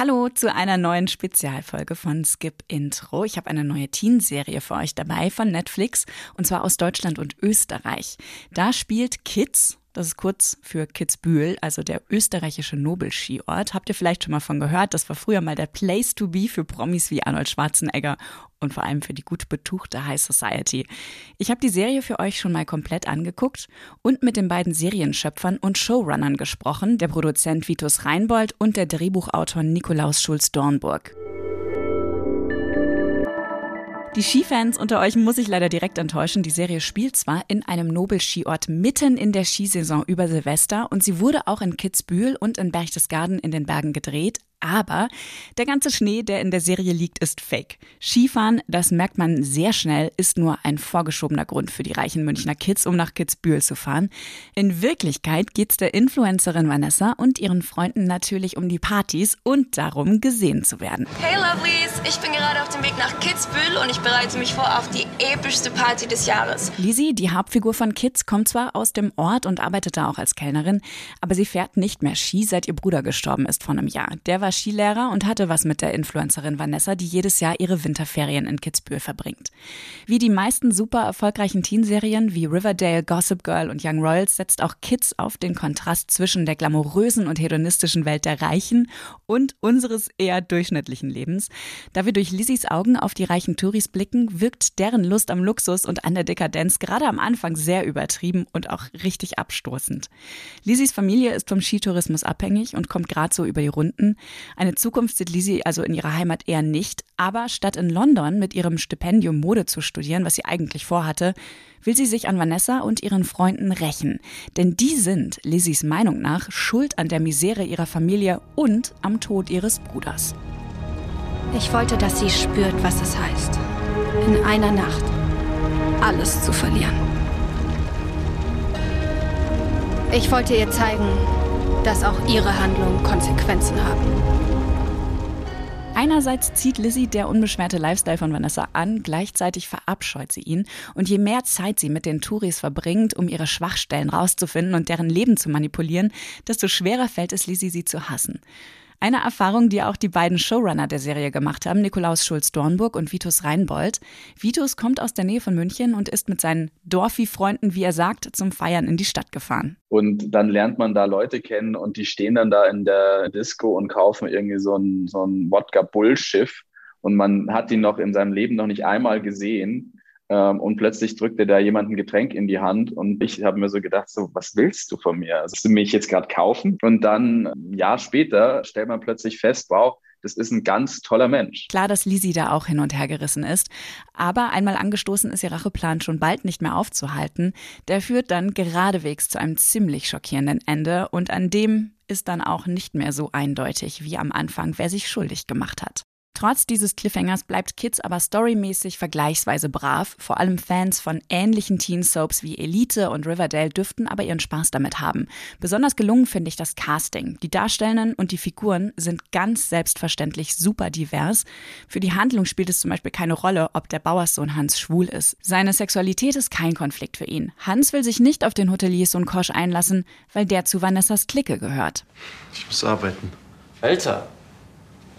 Hallo zu einer neuen Spezialfolge von Skip Intro. Ich habe eine neue Teenserie für euch dabei von Netflix und zwar aus Deutschland und Österreich. Da spielt Kids, das ist kurz für Kitzbühel, also der österreichische Nobelskiort. Habt ihr vielleicht schon mal von gehört? Das war früher mal der Place to be für Promis wie Arnold Schwarzenegger und vor allem für die gut betuchte High Society. Ich habe die Serie für euch schon mal komplett angeguckt und mit den beiden Serienschöpfern und Showrunnern gesprochen, der Produzent Vitus Reinbold und der Drehbuchautor Nikolaus Schulz-Dornburg. Die Skifans unter euch muss ich leider direkt enttäuschen. Die Serie spielt zwar in einem Nobelskiort mitten in der Skisaison über Silvester und sie wurde auch in Kitzbühel und in Berchtesgaden in den Bergen gedreht, aber der ganze Schnee, der in der Serie liegt, ist fake. Skifahren, das merkt man sehr schnell, ist nur ein vorgeschobener Grund für die reichen Münchner Kids, um nach Kitzbühel zu fahren. In Wirklichkeit geht's der Influencerin Vanessa und ihren Freunden natürlich um die Partys und darum, gesehen zu werden. Hey Lovelies, ich bin gerade auf dem Weg nach Kitzbühel und ich bereite mich vor auf die epischste Party des Jahres. Lisi, die Hauptfigur von Kids, kommt zwar aus dem Ort und arbeitet da auch als Kellnerin, aber sie fährt nicht mehr Ski, seit ihr Bruder gestorben ist vor einem Jahr. Der war war Skilehrer und hatte was mit der Influencerin Vanessa, die jedes Jahr ihre Winterferien in Kitzbühel verbringt. Wie die meisten super erfolgreichen Teenserien wie Riverdale, Gossip Girl und Young Royals setzt auch Kids auf den Kontrast zwischen der glamourösen und hedonistischen Welt der Reichen und unseres eher durchschnittlichen Lebens. Da wir durch Lizzies Augen auf die reichen Touris blicken, wirkt deren Lust am Luxus und an der Dekadenz gerade am Anfang sehr übertrieben und auch richtig abstoßend. Lizzies Familie ist vom Skitourismus abhängig und kommt gerade so über die Runden. Eine Zukunft sieht Lizzie also in ihrer Heimat eher nicht, aber statt in London mit ihrem Stipendium Mode zu studieren, was sie eigentlich vorhatte, will sie sich an Vanessa und ihren Freunden rächen. Denn die sind, Lizzies Meinung nach, schuld an der Misere ihrer Familie und am Tod ihres Bruders. Ich wollte, dass sie spürt, was es heißt, in einer Nacht alles zu verlieren. Ich wollte ihr zeigen, dass auch ihre Handlungen Konsequenzen haben. Einerseits zieht Lizzie der unbeschwerte Lifestyle von Vanessa an, gleichzeitig verabscheut sie ihn. Und je mehr Zeit sie mit den Touris verbringt, um ihre Schwachstellen rauszufinden und deren Leben zu manipulieren, desto schwerer fällt es Lizzie, sie zu hassen. Eine Erfahrung, die auch die beiden Showrunner der Serie gemacht haben, Nikolaus Schulz-Dornburg und Vitus Reinbold. Vitus kommt aus der Nähe von München und ist mit seinen Dorfi-Freunden, wie er sagt, zum Feiern in die Stadt gefahren. Und dann lernt man da Leute kennen und die stehen dann da in der Disco und kaufen irgendwie so ein, so ein Wodka-Bullschiff. Und man hat ihn noch in seinem Leben noch nicht einmal gesehen. Ähm, und plötzlich drückte da jemand ein Getränk in die Hand und ich habe mir so gedacht, so, was willst du von mir? Willst du mich jetzt gerade kaufen? Und dann ein Jahr später stellt man plötzlich fest, wow, das ist ein ganz toller Mensch. Klar, dass Lisi da auch hin und her gerissen ist. Aber einmal angestoßen ist ihr Racheplan schon bald nicht mehr aufzuhalten. Der führt dann geradewegs zu einem ziemlich schockierenden Ende und an dem ist dann auch nicht mehr so eindeutig wie am Anfang, wer sich schuldig gemacht hat. Trotz dieses Cliffhangers bleibt Kids aber storymäßig vergleichsweise brav. Vor allem Fans von ähnlichen Teen-Soaps wie Elite und Riverdale dürften aber ihren Spaß damit haben. Besonders gelungen finde ich das Casting. Die Darstellenden und die Figuren sind ganz selbstverständlich super divers. Für die Handlung spielt es zum Beispiel keine Rolle, ob der Bauerssohn Hans schwul ist. Seine Sexualität ist kein Konflikt für ihn. Hans will sich nicht auf den Hoteliersohn Kosch einlassen, weil der zu Vanessas Clique gehört. Ich muss arbeiten. Alter,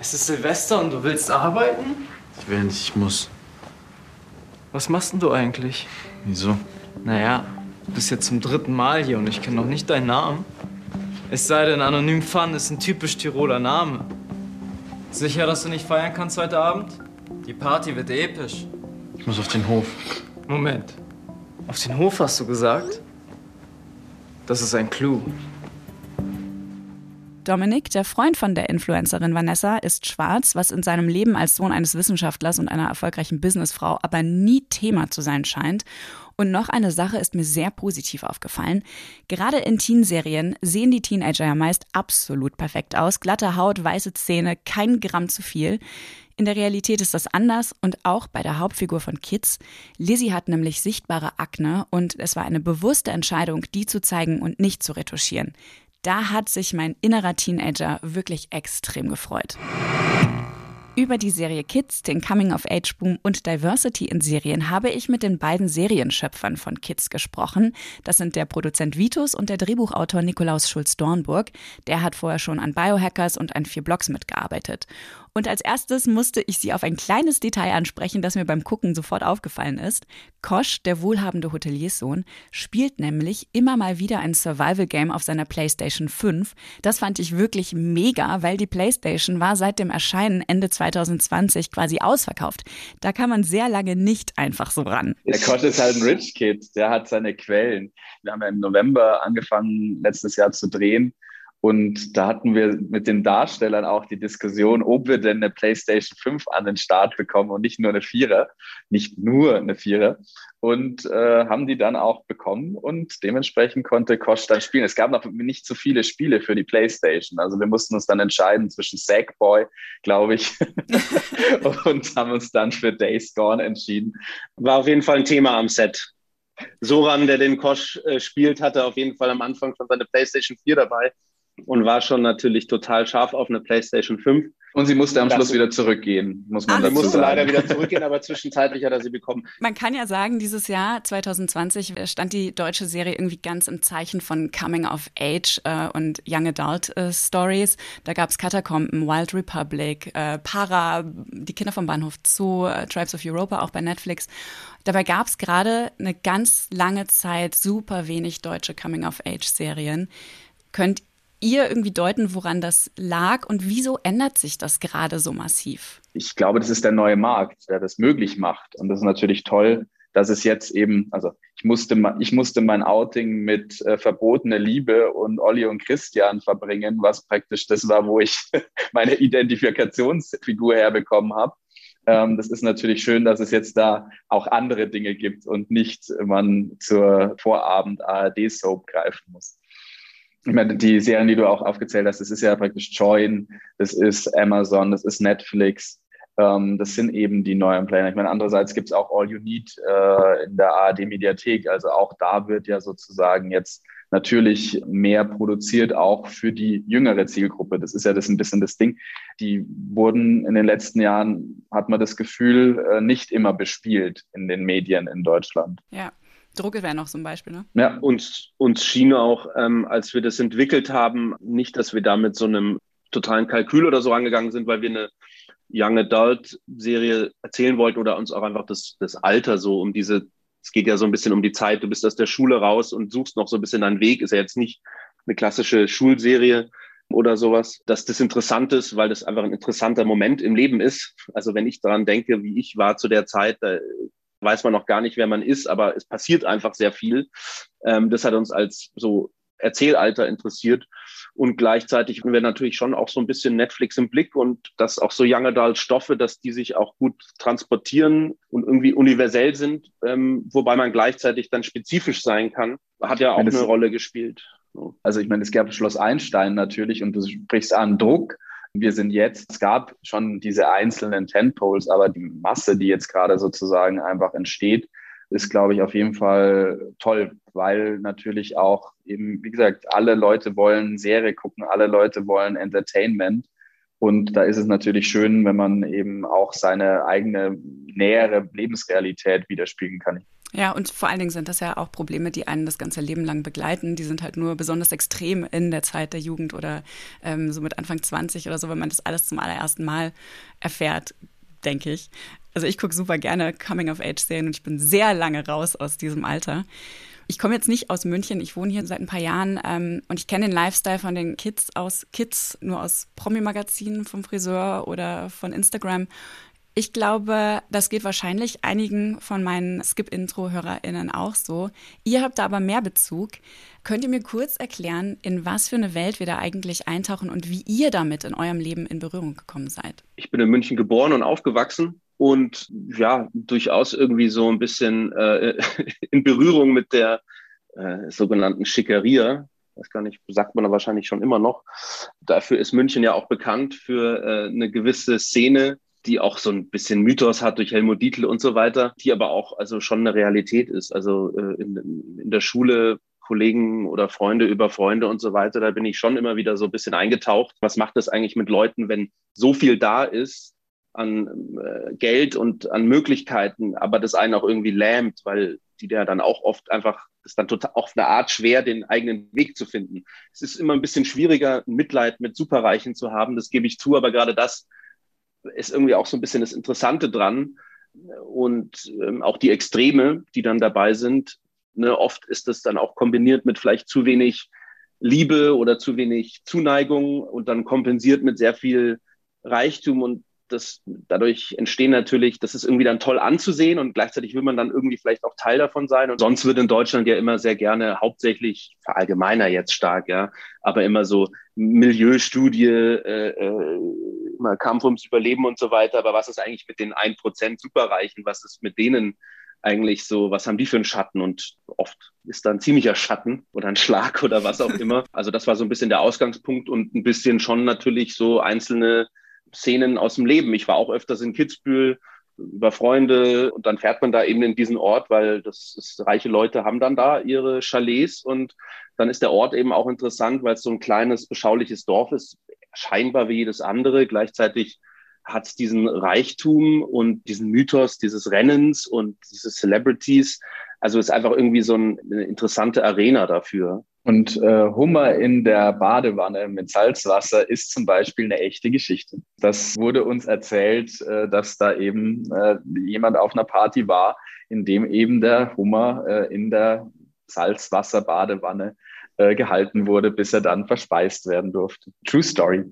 es ist Silvester und du willst arbeiten? Ich will nicht, ich muss. Was machst denn du eigentlich? Wieso? Naja, du bist jetzt zum dritten Mal hier und ich kenne noch nicht deinen Namen. Es sei denn, Anonym Fun ist ein typisch Tiroler Name. Sicher, dass du nicht feiern kannst heute Abend? Die Party wird episch. Ich muss auf den Hof. Moment. Auf den Hof hast du gesagt? Das ist ein Clou. Dominik, der Freund von der Influencerin Vanessa, ist schwarz, was in seinem Leben als Sohn eines Wissenschaftlers und einer erfolgreichen Businessfrau aber nie Thema zu sein scheint. Und noch eine Sache ist mir sehr positiv aufgefallen. Gerade in Teenserien sehen die Teenager ja meist absolut perfekt aus. Glatte Haut, weiße Zähne, kein Gramm zu viel. In der Realität ist das anders und auch bei der Hauptfigur von Kids. Lizzie hat nämlich sichtbare Akne und es war eine bewusste Entscheidung, die zu zeigen und nicht zu retuschieren. Da hat sich mein innerer Teenager wirklich extrem gefreut. Über die Serie Kids, den Coming-of-Age-Boom und Diversity in Serien habe ich mit den beiden Serienschöpfern von Kids gesprochen. Das sind der Produzent Vitus und der Drehbuchautor Nikolaus Schulz-Dornburg. Der hat vorher schon an Biohackers und an vier Blogs mitgearbeitet. Und als erstes musste ich sie auf ein kleines Detail ansprechen, das mir beim Gucken sofort aufgefallen ist. Kosch, der wohlhabende Hotelierssohn, spielt nämlich immer mal wieder ein Survival-Game auf seiner PlayStation 5. Das fand ich wirklich mega, weil die PlayStation war seit dem Erscheinen Ende 2020 quasi ausverkauft. Da kann man sehr lange nicht einfach so ran. Der Kosch ist halt ein Rich Kid, der hat seine Quellen. Wir haben ja im November angefangen, letztes Jahr zu drehen. Und da hatten wir mit den Darstellern auch die Diskussion, ob wir denn eine PlayStation 5 an den Start bekommen und nicht nur eine Vierer, nicht nur eine Vierer. Und äh, haben die dann auch bekommen und dementsprechend konnte Kosch dann spielen. Es gab noch nicht so viele Spiele für die PlayStation. Also wir mussten uns dann entscheiden zwischen Sackboy, glaube ich, und haben uns dann für Days Gone entschieden. War auf jeden Fall ein Thema am Set. Soran, der den Kosch äh, spielt, hatte auf jeden Fall am Anfang schon seine PlayStation 4 dabei und war schon natürlich total scharf auf eine PlayStation 5. Und sie musste am das Schluss wieder zurückgehen, muss man Ach, dazu musste sagen. leider wieder zurückgehen, aber zwischenzeitlich hat er sie bekommen. Man kann ja sagen, dieses Jahr 2020 stand die deutsche Serie irgendwie ganz im Zeichen von Coming of Age äh, und Young Adult äh, Stories. Da gab es Katakomben, Wild Republic, äh, Para, die Kinder vom Bahnhof Zoo, äh, Tribes of Europa, auch bei Netflix. Dabei gab es gerade eine ganz lange Zeit super wenig deutsche Coming of Age Serien. Könnt ihr irgendwie deuten, woran das lag und wieso ändert sich das gerade so massiv? Ich glaube, das ist der neue Markt, der das möglich macht. Und das ist natürlich toll, dass es jetzt eben, also ich musste, ich musste mein Outing mit äh, verbotene Liebe und Olli und Christian verbringen, was praktisch das war, wo ich meine Identifikationsfigur herbekommen habe. Ähm, das ist natürlich schön, dass es jetzt da auch andere Dinge gibt und nicht man zur Vorabend ARD-Soap greifen muss ich meine, die Serien, die du auch aufgezählt hast, das ist ja praktisch Join, das ist Amazon, das ist Netflix, ähm, das sind eben die neuen Player. Ich meine, andererseits gibt es auch All You Need äh, in der ARD-Mediathek. Also auch da wird ja sozusagen jetzt natürlich mehr produziert, auch für die jüngere Zielgruppe. Das ist ja das ein bisschen das Ding. Die wurden in den letzten Jahren, hat man das Gefühl, äh, nicht immer bespielt in den Medien in Deutschland. Ja. Drucke wäre noch ein Beispiel, ne? Ja, uns, uns schien auch, ähm, als wir das entwickelt haben, nicht, dass wir da mit so einem totalen Kalkül oder so angegangen sind, weil wir eine Young Adult Serie erzählen wollten oder uns auch einfach das, das Alter so um diese, es geht ja so ein bisschen um die Zeit, du bist aus der Schule raus und suchst noch so ein bisschen deinen Weg, ist ja jetzt nicht eine klassische Schulserie oder sowas, dass das interessant ist, weil das einfach ein interessanter Moment im Leben ist. Also wenn ich daran denke, wie ich war zu der Zeit, da weiß man noch gar nicht, wer man ist, aber es passiert einfach sehr viel. Ähm, das hat uns als so Erzählalter interessiert. Und gleichzeitig haben wir natürlich schon auch so ein bisschen Netflix im Blick und dass auch so Young Adult Stoffe, dass die sich auch gut transportieren und irgendwie universell sind, ähm, wobei man gleichzeitig dann spezifisch sein kann, hat ja auch eine Rolle gespielt. Also ich meine, es gab Schloss Einstein natürlich und du sprichst an Druck. Wir sind jetzt, es gab schon diese einzelnen Tentpoles, aber die Masse, die jetzt gerade sozusagen einfach entsteht, ist, glaube ich, auf jeden Fall toll, weil natürlich auch eben, wie gesagt, alle Leute wollen Serie gucken, alle Leute wollen Entertainment. Und da ist es natürlich schön, wenn man eben auch seine eigene nähere Lebensrealität widerspiegeln kann. Ja, und vor allen Dingen sind das ja auch Probleme, die einen das ganze Leben lang begleiten. Die sind halt nur besonders extrem in der Zeit der Jugend oder ähm, so mit Anfang 20 oder so, wenn man das alles zum allerersten Mal erfährt, denke ich. Also ich gucke super gerne Coming-of-Age-Serien und ich bin sehr lange raus aus diesem Alter. Ich komme jetzt nicht aus München, ich wohne hier seit ein paar Jahren ähm, und ich kenne den Lifestyle von den Kids aus Kids nur aus Promi-Magazinen vom Friseur oder von Instagram. Ich glaube, das geht wahrscheinlich einigen von meinen Skip-Intro-HörerInnen auch so. Ihr habt da aber mehr Bezug. Könnt ihr mir kurz erklären, in was für eine Welt wir da eigentlich eintauchen und wie ihr damit in eurem Leben in Berührung gekommen seid? Ich bin in München geboren und aufgewachsen und ja, durchaus irgendwie so ein bisschen äh, in Berührung mit der äh, sogenannten Schickeria. Das gar nicht, sagt man wahrscheinlich schon immer noch. Dafür ist München ja auch bekannt für äh, eine gewisse Szene, die auch so ein bisschen Mythos hat durch Helmut Dietl und so weiter, die aber auch also schon eine Realität ist. Also äh, in, in der Schule Kollegen oder Freunde über Freunde und so weiter, da bin ich schon immer wieder so ein bisschen eingetaucht. Was macht das eigentlich mit Leuten, wenn so viel da ist, an äh, Geld und an Möglichkeiten, aber das einen auch irgendwie lähmt, weil die ja dann auch oft einfach, ist dann total auf eine Art schwer, den eigenen Weg zu finden. Es ist immer ein bisschen schwieriger, Mitleid mit Superreichen zu haben, das gebe ich zu, aber gerade das ist irgendwie auch so ein bisschen das Interessante dran. Und ähm, auch die Extreme, die dann dabei sind, ne, oft ist das dann auch kombiniert mit vielleicht zu wenig Liebe oder zu wenig Zuneigung und dann kompensiert mit sehr viel Reichtum und das, dadurch entstehen natürlich, das ist irgendwie dann toll anzusehen und gleichzeitig will man dann irgendwie vielleicht auch Teil davon sein. Und sonst wird in Deutschland ja immer sehr gerne hauptsächlich, verallgemeiner jetzt stark, ja, aber immer so Milieustudie, äh, äh, immer Kampf ums Überleben und so weiter. Aber was ist eigentlich mit den 1% Superreichen? Was ist mit denen eigentlich so, was haben die für einen Schatten? Und oft ist da ein ziemlicher Schatten oder ein Schlag oder was auch immer. Also das war so ein bisschen der Ausgangspunkt und ein bisschen schon natürlich so einzelne Szenen aus dem Leben. Ich war auch öfters in Kitzbühel über Freunde und dann fährt man da eben in diesen Ort, weil das ist, reiche Leute haben dann da ihre Chalets und dann ist der Ort eben auch interessant, weil es so ein kleines, beschauliches Dorf ist, scheinbar wie jedes andere. Gleichzeitig hat es diesen Reichtum und diesen Mythos dieses Rennens und diese Celebrities. Also ist einfach irgendwie so ein, eine interessante Arena dafür. Und äh, Hummer in der Badewanne mit Salzwasser ist zum Beispiel eine echte Geschichte. Das wurde uns erzählt, äh, dass da eben äh, jemand auf einer Party war, in dem eben der Hummer äh, in der Salzwasserbadewanne äh, gehalten wurde, bis er dann verspeist werden durfte. True Story.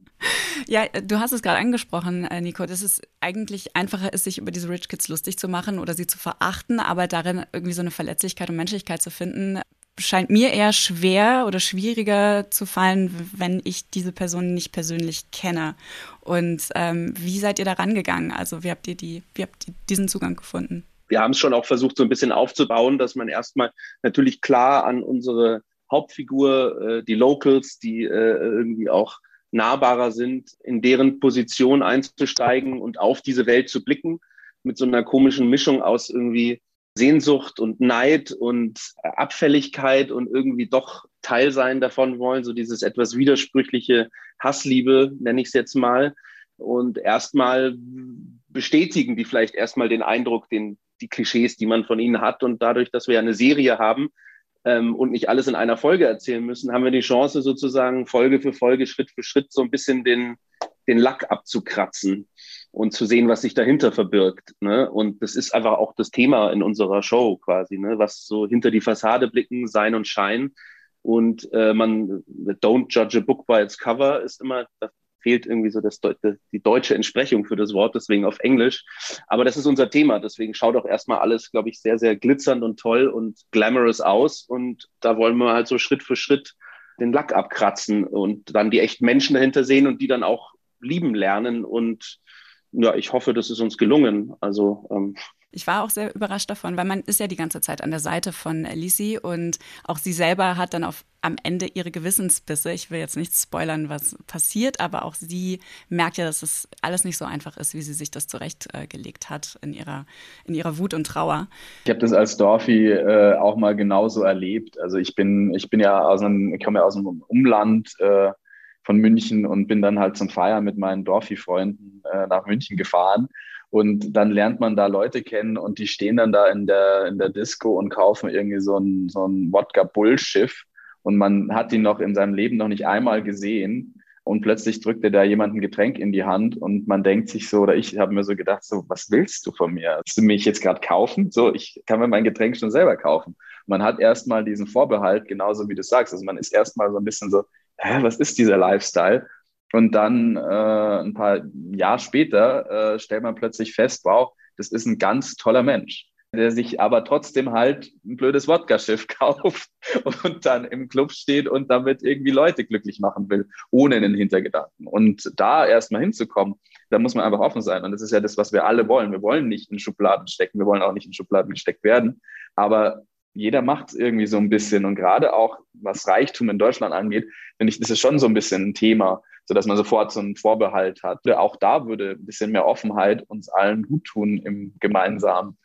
Ja, du hast es gerade angesprochen, äh, Nico, dass es eigentlich einfacher ist, sich über diese Rich Kids lustig zu machen oder sie zu verachten, aber darin irgendwie so eine Verletzlichkeit und Menschlichkeit zu finden, scheint mir eher schwer oder schwieriger zu fallen, wenn ich diese Person nicht persönlich kenne. Und ähm, wie seid ihr da rangegangen? Also wie habt ihr die, wie habt ihr diesen Zugang gefunden? Wir haben es schon auch versucht, so ein bisschen aufzubauen, dass man erstmal natürlich klar an unsere Hauptfigur, äh, die Locals, die äh, irgendwie auch nahbarer sind, in deren Position einzusteigen und auf diese Welt zu blicken, mit so einer komischen Mischung aus irgendwie Sehnsucht und Neid und Abfälligkeit und irgendwie doch Teil sein davon wollen, so dieses etwas widersprüchliche Hassliebe, nenne ich es jetzt mal. Und erstmal bestätigen die vielleicht erstmal den Eindruck, den, die Klischees, die man von ihnen hat. Und dadurch, dass wir ja eine Serie haben ähm, und nicht alles in einer Folge erzählen müssen, haben wir die Chance sozusagen Folge für Folge, Schritt für Schritt so ein bisschen den, den Lack abzukratzen und zu sehen, was sich dahinter verbirgt. Ne? Und das ist einfach auch das Thema in unserer Show quasi, ne? was so hinter die Fassade blicken, Sein und Schein. Und äh, man, don't judge a book by its cover ist immer, da fehlt irgendwie so das, die deutsche Entsprechung für das Wort, deswegen auf Englisch. Aber das ist unser Thema, deswegen schaut auch erstmal alles, glaube ich, sehr, sehr glitzernd und toll und glamorous aus. Und da wollen wir halt so Schritt für Schritt den Lack abkratzen und dann die echten Menschen dahinter sehen und die dann auch lieben lernen und ja, ich hoffe, das ist uns gelungen. Also ähm, ich war auch sehr überrascht davon, weil man ist ja die ganze Zeit an der Seite von Lisi und auch sie selber hat dann auf, am Ende ihre Gewissensbisse. Ich will jetzt nicht spoilern, was passiert, aber auch sie merkt ja, dass es alles nicht so einfach ist, wie sie sich das zurechtgelegt äh, hat in ihrer, in ihrer Wut und Trauer. Ich habe das als Dorfi äh, auch mal genauso erlebt. Also ich bin, ich bin ja aus einem, ich komme ja aus einem Umland. Äh, von München und bin dann halt zum Feiern mit meinen Dorfi-Freunden äh, nach München gefahren. Und dann lernt man da Leute kennen und die stehen dann da in der, in der Disco und kaufen irgendwie so ein, so ein Wodka-Bullschiff. Und man hat ihn noch in seinem Leben noch nicht einmal gesehen. Und plötzlich drückt er da jemand ein Getränk in die Hand und man denkt sich so, oder ich habe mir so gedacht, so, was willst du von mir? Willst du mich jetzt gerade kaufen? So, ich kann mir mein Getränk schon selber kaufen. Man hat erstmal diesen Vorbehalt, genauso wie du sagst. Also man ist erstmal so ein bisschen so, hä, was ist dieser Lifestyle? Und dann äh, ein paar Jahre später äh, stellt man plötzlich fest, wow, das ist ein ganz toller Mensch, der sich aber trotzdem halt ein blödes Wodka-Schiff kauft und dann im Club steht und damit irgendwie Leute glücklich machen will, ohne einen Hintergedanken. Und da erstmal hinzukommen, da muss man einfach offen sein. Und das ist ja das, was wir alle wollen. Wir wollen nicht in Schubladen stecken, wir wollen auch nicht in Schubladen gesteckt werden. Aber jeder macht es irgendwie so ein bisschen. Und gerade auch, was Reichtum in Deutschland angeht, finde ich, das ist schon so ein bisschen ein Thema, so dass man sofort so einen Vorbehalt hat. Auch da würde ein bisschen mehr Offenheit uns allen gut tun im Gemeinsamen.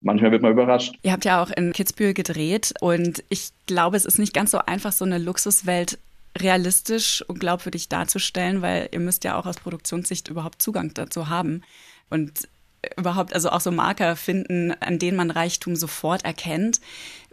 Manchmal wird man überrascht. Ihr habt ja auch in Kitzbühel gedreht und ich glaube, es ist nicht ganz so einfach, so eine Luxuswelt realistisch und glaubwürdig darzustellen, weil ihr müsst ja auch aus Produktionssicht überhaupt Zugang dazu haben und überhaupt also auch so Marker finden, an denen man Reichtum sofort erkennt.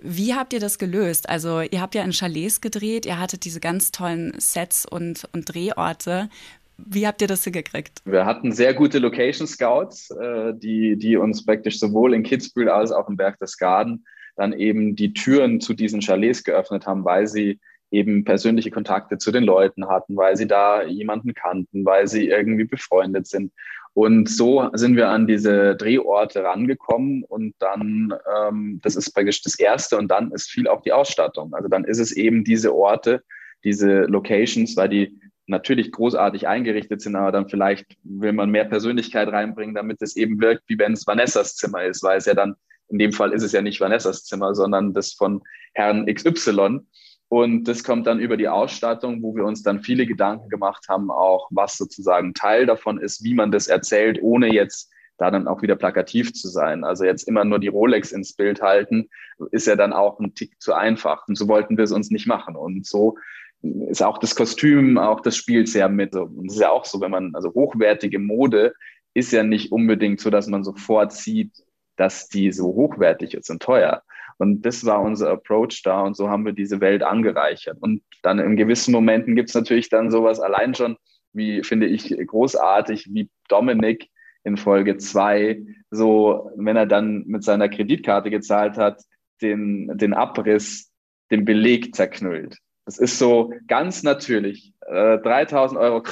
Wie habt ihr das gelöst? Also ihr habt ja in Chalets gedreht, ihr hattet diese ganz tollen Sets und, und Drehorte. Wie habt ihr das hingekriegt? Wir hatten sehr gute Location Scouts, äh, die, die uns praktisch sowohl in Kitzbühel als auch im Berchtesgaden dann eben die Türen zu diesen Chalets geöffnet haben, weil sie eben persönliche Kontakte zu den Leuten hatten, weil sie da jemanden kannten, weil sie irgendwie befreundet sind. Und so sind wir an diese Drehorte rangekommen und dann, ähm, das ist praktisch das Erste und dann ist viel auch die Ausstattung. Also dann ist es eben diese Orte, diese Locations, weil die natürlich großartig eingerichtet sind, aber dann vielleicht will man mehr Persönlichkeit reinbringen, damit es eben wirkt, wie wenn es Vanessas Zimmer ist, weil es ja dann, in dem Fall ist es ja nicht Vanessas Zimmer, sondern das von Herrn XY. Und das kommt dann über die Ausstattung, wo wir uns dann viele Gedanken gemacht haben, auch was sozusagen Teil davon ist, wie man das erzählt, ohne jetzt da dann auch wieder plakativ zu sein. Also jetzt immer nur die Rolex ins Bild halten, ist ja dann auch ein Tick zu einfach. Und so wollten wir es uns nicht machen. Und so ist auch das Kostüm, auch das spielt sehr mit. Und es ist ja auch so, wenn man, also hochwertige Mode ist ja nicht unbedingt so, dass man sofort sieht, dass die so hochwertig ist und teuer. Und das war unser Approach da und so haben wir diese Welt angereichert. Und dann in gewissen Momenten gibt es natürlich dann sowas allein schon, wie finde ich großartig, wie Dominik in Folge zwei, so wenn er dann mit seiner Kreditkarte gezahlt hat, den, den Abriss, den Beleg zerknüllt. Das ist so ganz natürlich. Äh, 3000 Euro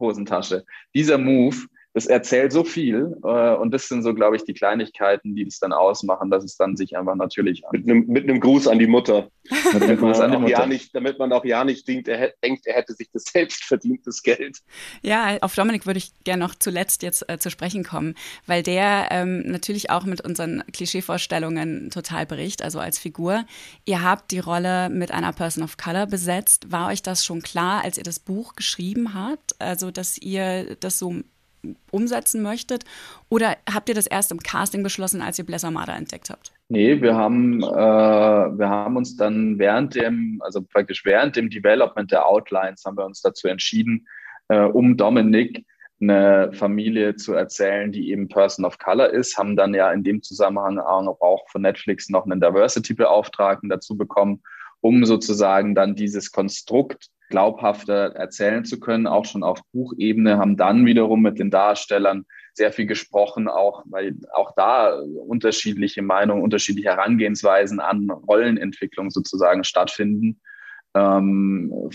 Hosentasche. Dieser Move, das erzählt so viel äh, und das sind so, glaube ich, die Kleinigkeiten, die es dann ausmachen, dass es dann sich einfach natürlich mit einem, mit einem Gruß an die Mutter. mit einem Gruß an die Mutter. Ja nicht, damit man auch ja nicht denkt er, denkt, er hätte sich das selbst verdientes Geld. Ja, auf Dominik würde ich gerne noch zuletzt jetzt äh, zu sprechen kommen, weil der ähm, natürlich auch mit unseren Klischeevorstellungen total bricht, also als Figur. Ihr habt die Rolle mit einer Person of Color besetzt. War euch das schon klar, als ihr das Buch geschrieben habt? Also, dass ihr das so umsetzen möchtet? Oder habt ihr das erst im Casting beschlossen, als ihr Bless Armada entdeckt habt? Nee, wir haben, äh, wir haben uns dann während dem, also praktisch während dem Development der Outlines haben wir uns dazu entschieden, äh, um Dominik eine Familie zu erzählen, die eben Person of Color ist, haben dann ja in dem Zusammenhang auch von Netflix noch einen Diversity-Beauftragten dazu bekommen, um sozusagen dann dieses Konstrukt glaubhafter erzählen zu können, auch schon auf Buchebene, haben dann wiederum mit den Darstellern sehr viel gesprochen, auch weil auch da unterschiedliche Meinungen, unterschiedliche Herangehensweisen an Rollenentwicklung sozusagen stattfinden. Ähm,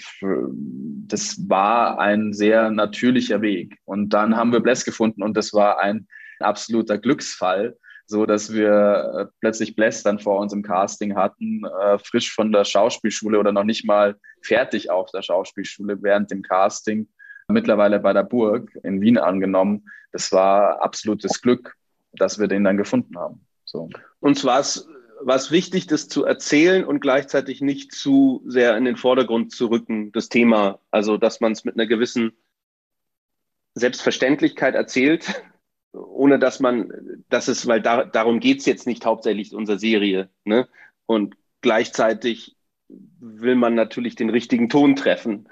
das war ein sehr natürlicher Weg. Und dann haben wir Bless gefunden und das war ein absoluter Glücksfall, so dass wir äh, plötzlich Bless dann vor uns im Casting hatten, äh, frisch von der Schauspielschule oder noch nicht mal fertig auf der Schauspielschule während dem Casting, mittlerweile bei der Burg in Wien angenommen. Das war absolutes Glück, dass wir den dann gefunden haben. So. Uns war es was wichtig, das zu erzählen und gleichzeitig nicht zu sehr in den Vordergrund zu rücken, das Thema. Also, dass man es mit einer gewissen Selbstverständlichkeit erzählt, ohne dass man, dass es, weil da, darum geht's jetzt nicht hauptsächlich in unserer Serie. Ne? Und gleichzeitig will man natürlich den richtigen Ton treffen.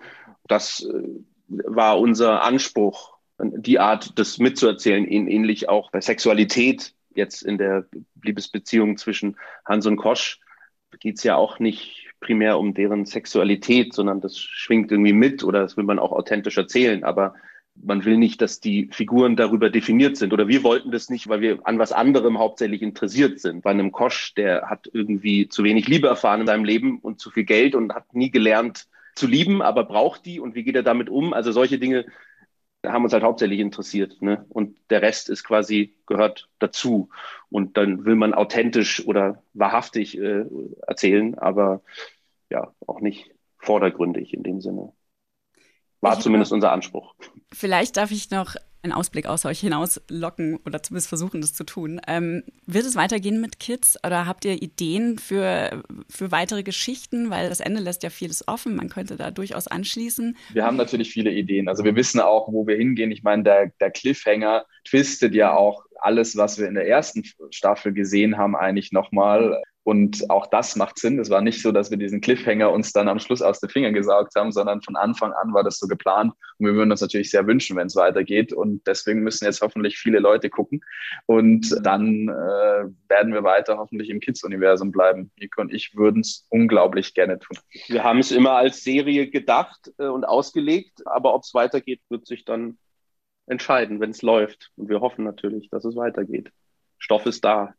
Das äh, war unser Anspruch, die Art, das mitzuerzählen, ähnlich auch bei Sexualität jetzt in der Liebesbeziehung zwischen Hans und Kosch geht's ja auch nicht primär um deren Sexualität, sondern das schwingt irgendwie mit oder das will man auch authentisch erzählen. Aber man will nicht, dass die Figuren darüber definiert sind. Oder wir wollten das nicht, weil wir an was anderem hauptsächlich interessiert sind. Bei einem Kosch, der hat irgendwie zu wenig Liebe erfahren in seinem Leben und zu viel Geld und hat nie gelernt zu lieben, aber braucht die und wie geht er damit um? Also solche Dinge haben uns halt hauptsächlich interessiert. Ne? Und der Rest ist quasi gehört dazu. Und dann will man authentisch oder wahrhaftig äh, erzählen, aber ja, auch nicht vordergründig in dem Sinne. War ich zumindest unser Anspruch. Vielleicht darf ich noch einen Ausblick aus euch hinauslocken oder zumindest versuchen, das zu tun. Ähm, wird es weitergehen mit Kids oder habt ihr Ideen für, für weitere Geschichten? Weil das Ende lässt ja vieles offen. Man könnte da durchaus anschließen. Wir haben natürlich viele Ideen. Also wir wissen auch, wo wir hingehen. Ich meine, der, der Cliffhanger twistet ja auch alles, was wir in der ersten Staffel gesehen haben, eigentlich nochmal Und auch das macht Sinn. Es war nicht so, dass wir diesen Cliffhanger uns dann am Schluss aus den Fingern gesaugt haben, sondern von Anfang an war das so geplant. Und wir würden uns natürlich sehr wünschen, wenn es weitergeht. Und deswegen müssen jetzt hoffentlich viele Leute gucken. Und dann äh, werden wir weiter hoffentlich im Kids-Universum bleiben. Nico und ich würden es unglaublich gerne tun. Wir haben es immer als Serie gedacht äh, und ausgelegt, aber ob es weitergeht, wird sich dann entscheiden, wenn es läuft. Und wir hoffen natürlich, dass es weitergeht. Stoff ist da.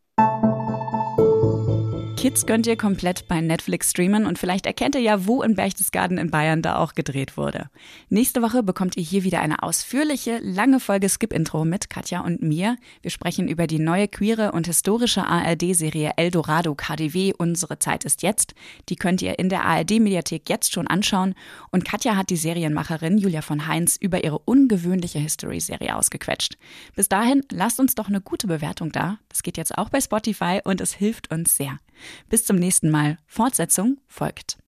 Kids könnt ihr komplett bei Netflix streamen und vielleicht erkennt ihr ja, wo in Berchtesgaden in Bayern da auch gedreht wurde. Nächste Woche bekommt ihr hier wieder eine ausführliche, lange Folge Skip-Intro mit Katja und mir. Wir sprechen über die neue queere und historische ARD-Serie Eldorado KDW Unsere Zeit ist jetzt. Die könnt ihr in der ARD-Mediathek jetzt schon anschauen. Und Katja hat die Serienmacherin Julia von Heinz über ihre ungewöhnliche History-Serie ausgequetscht. Bis dahin, lasst uns doch eine gute Bewertung da. Das geht jetzt auch bei Spotify und es hilft uns sehr. Bis zum nächsten Mal. Fortsetzung folgt.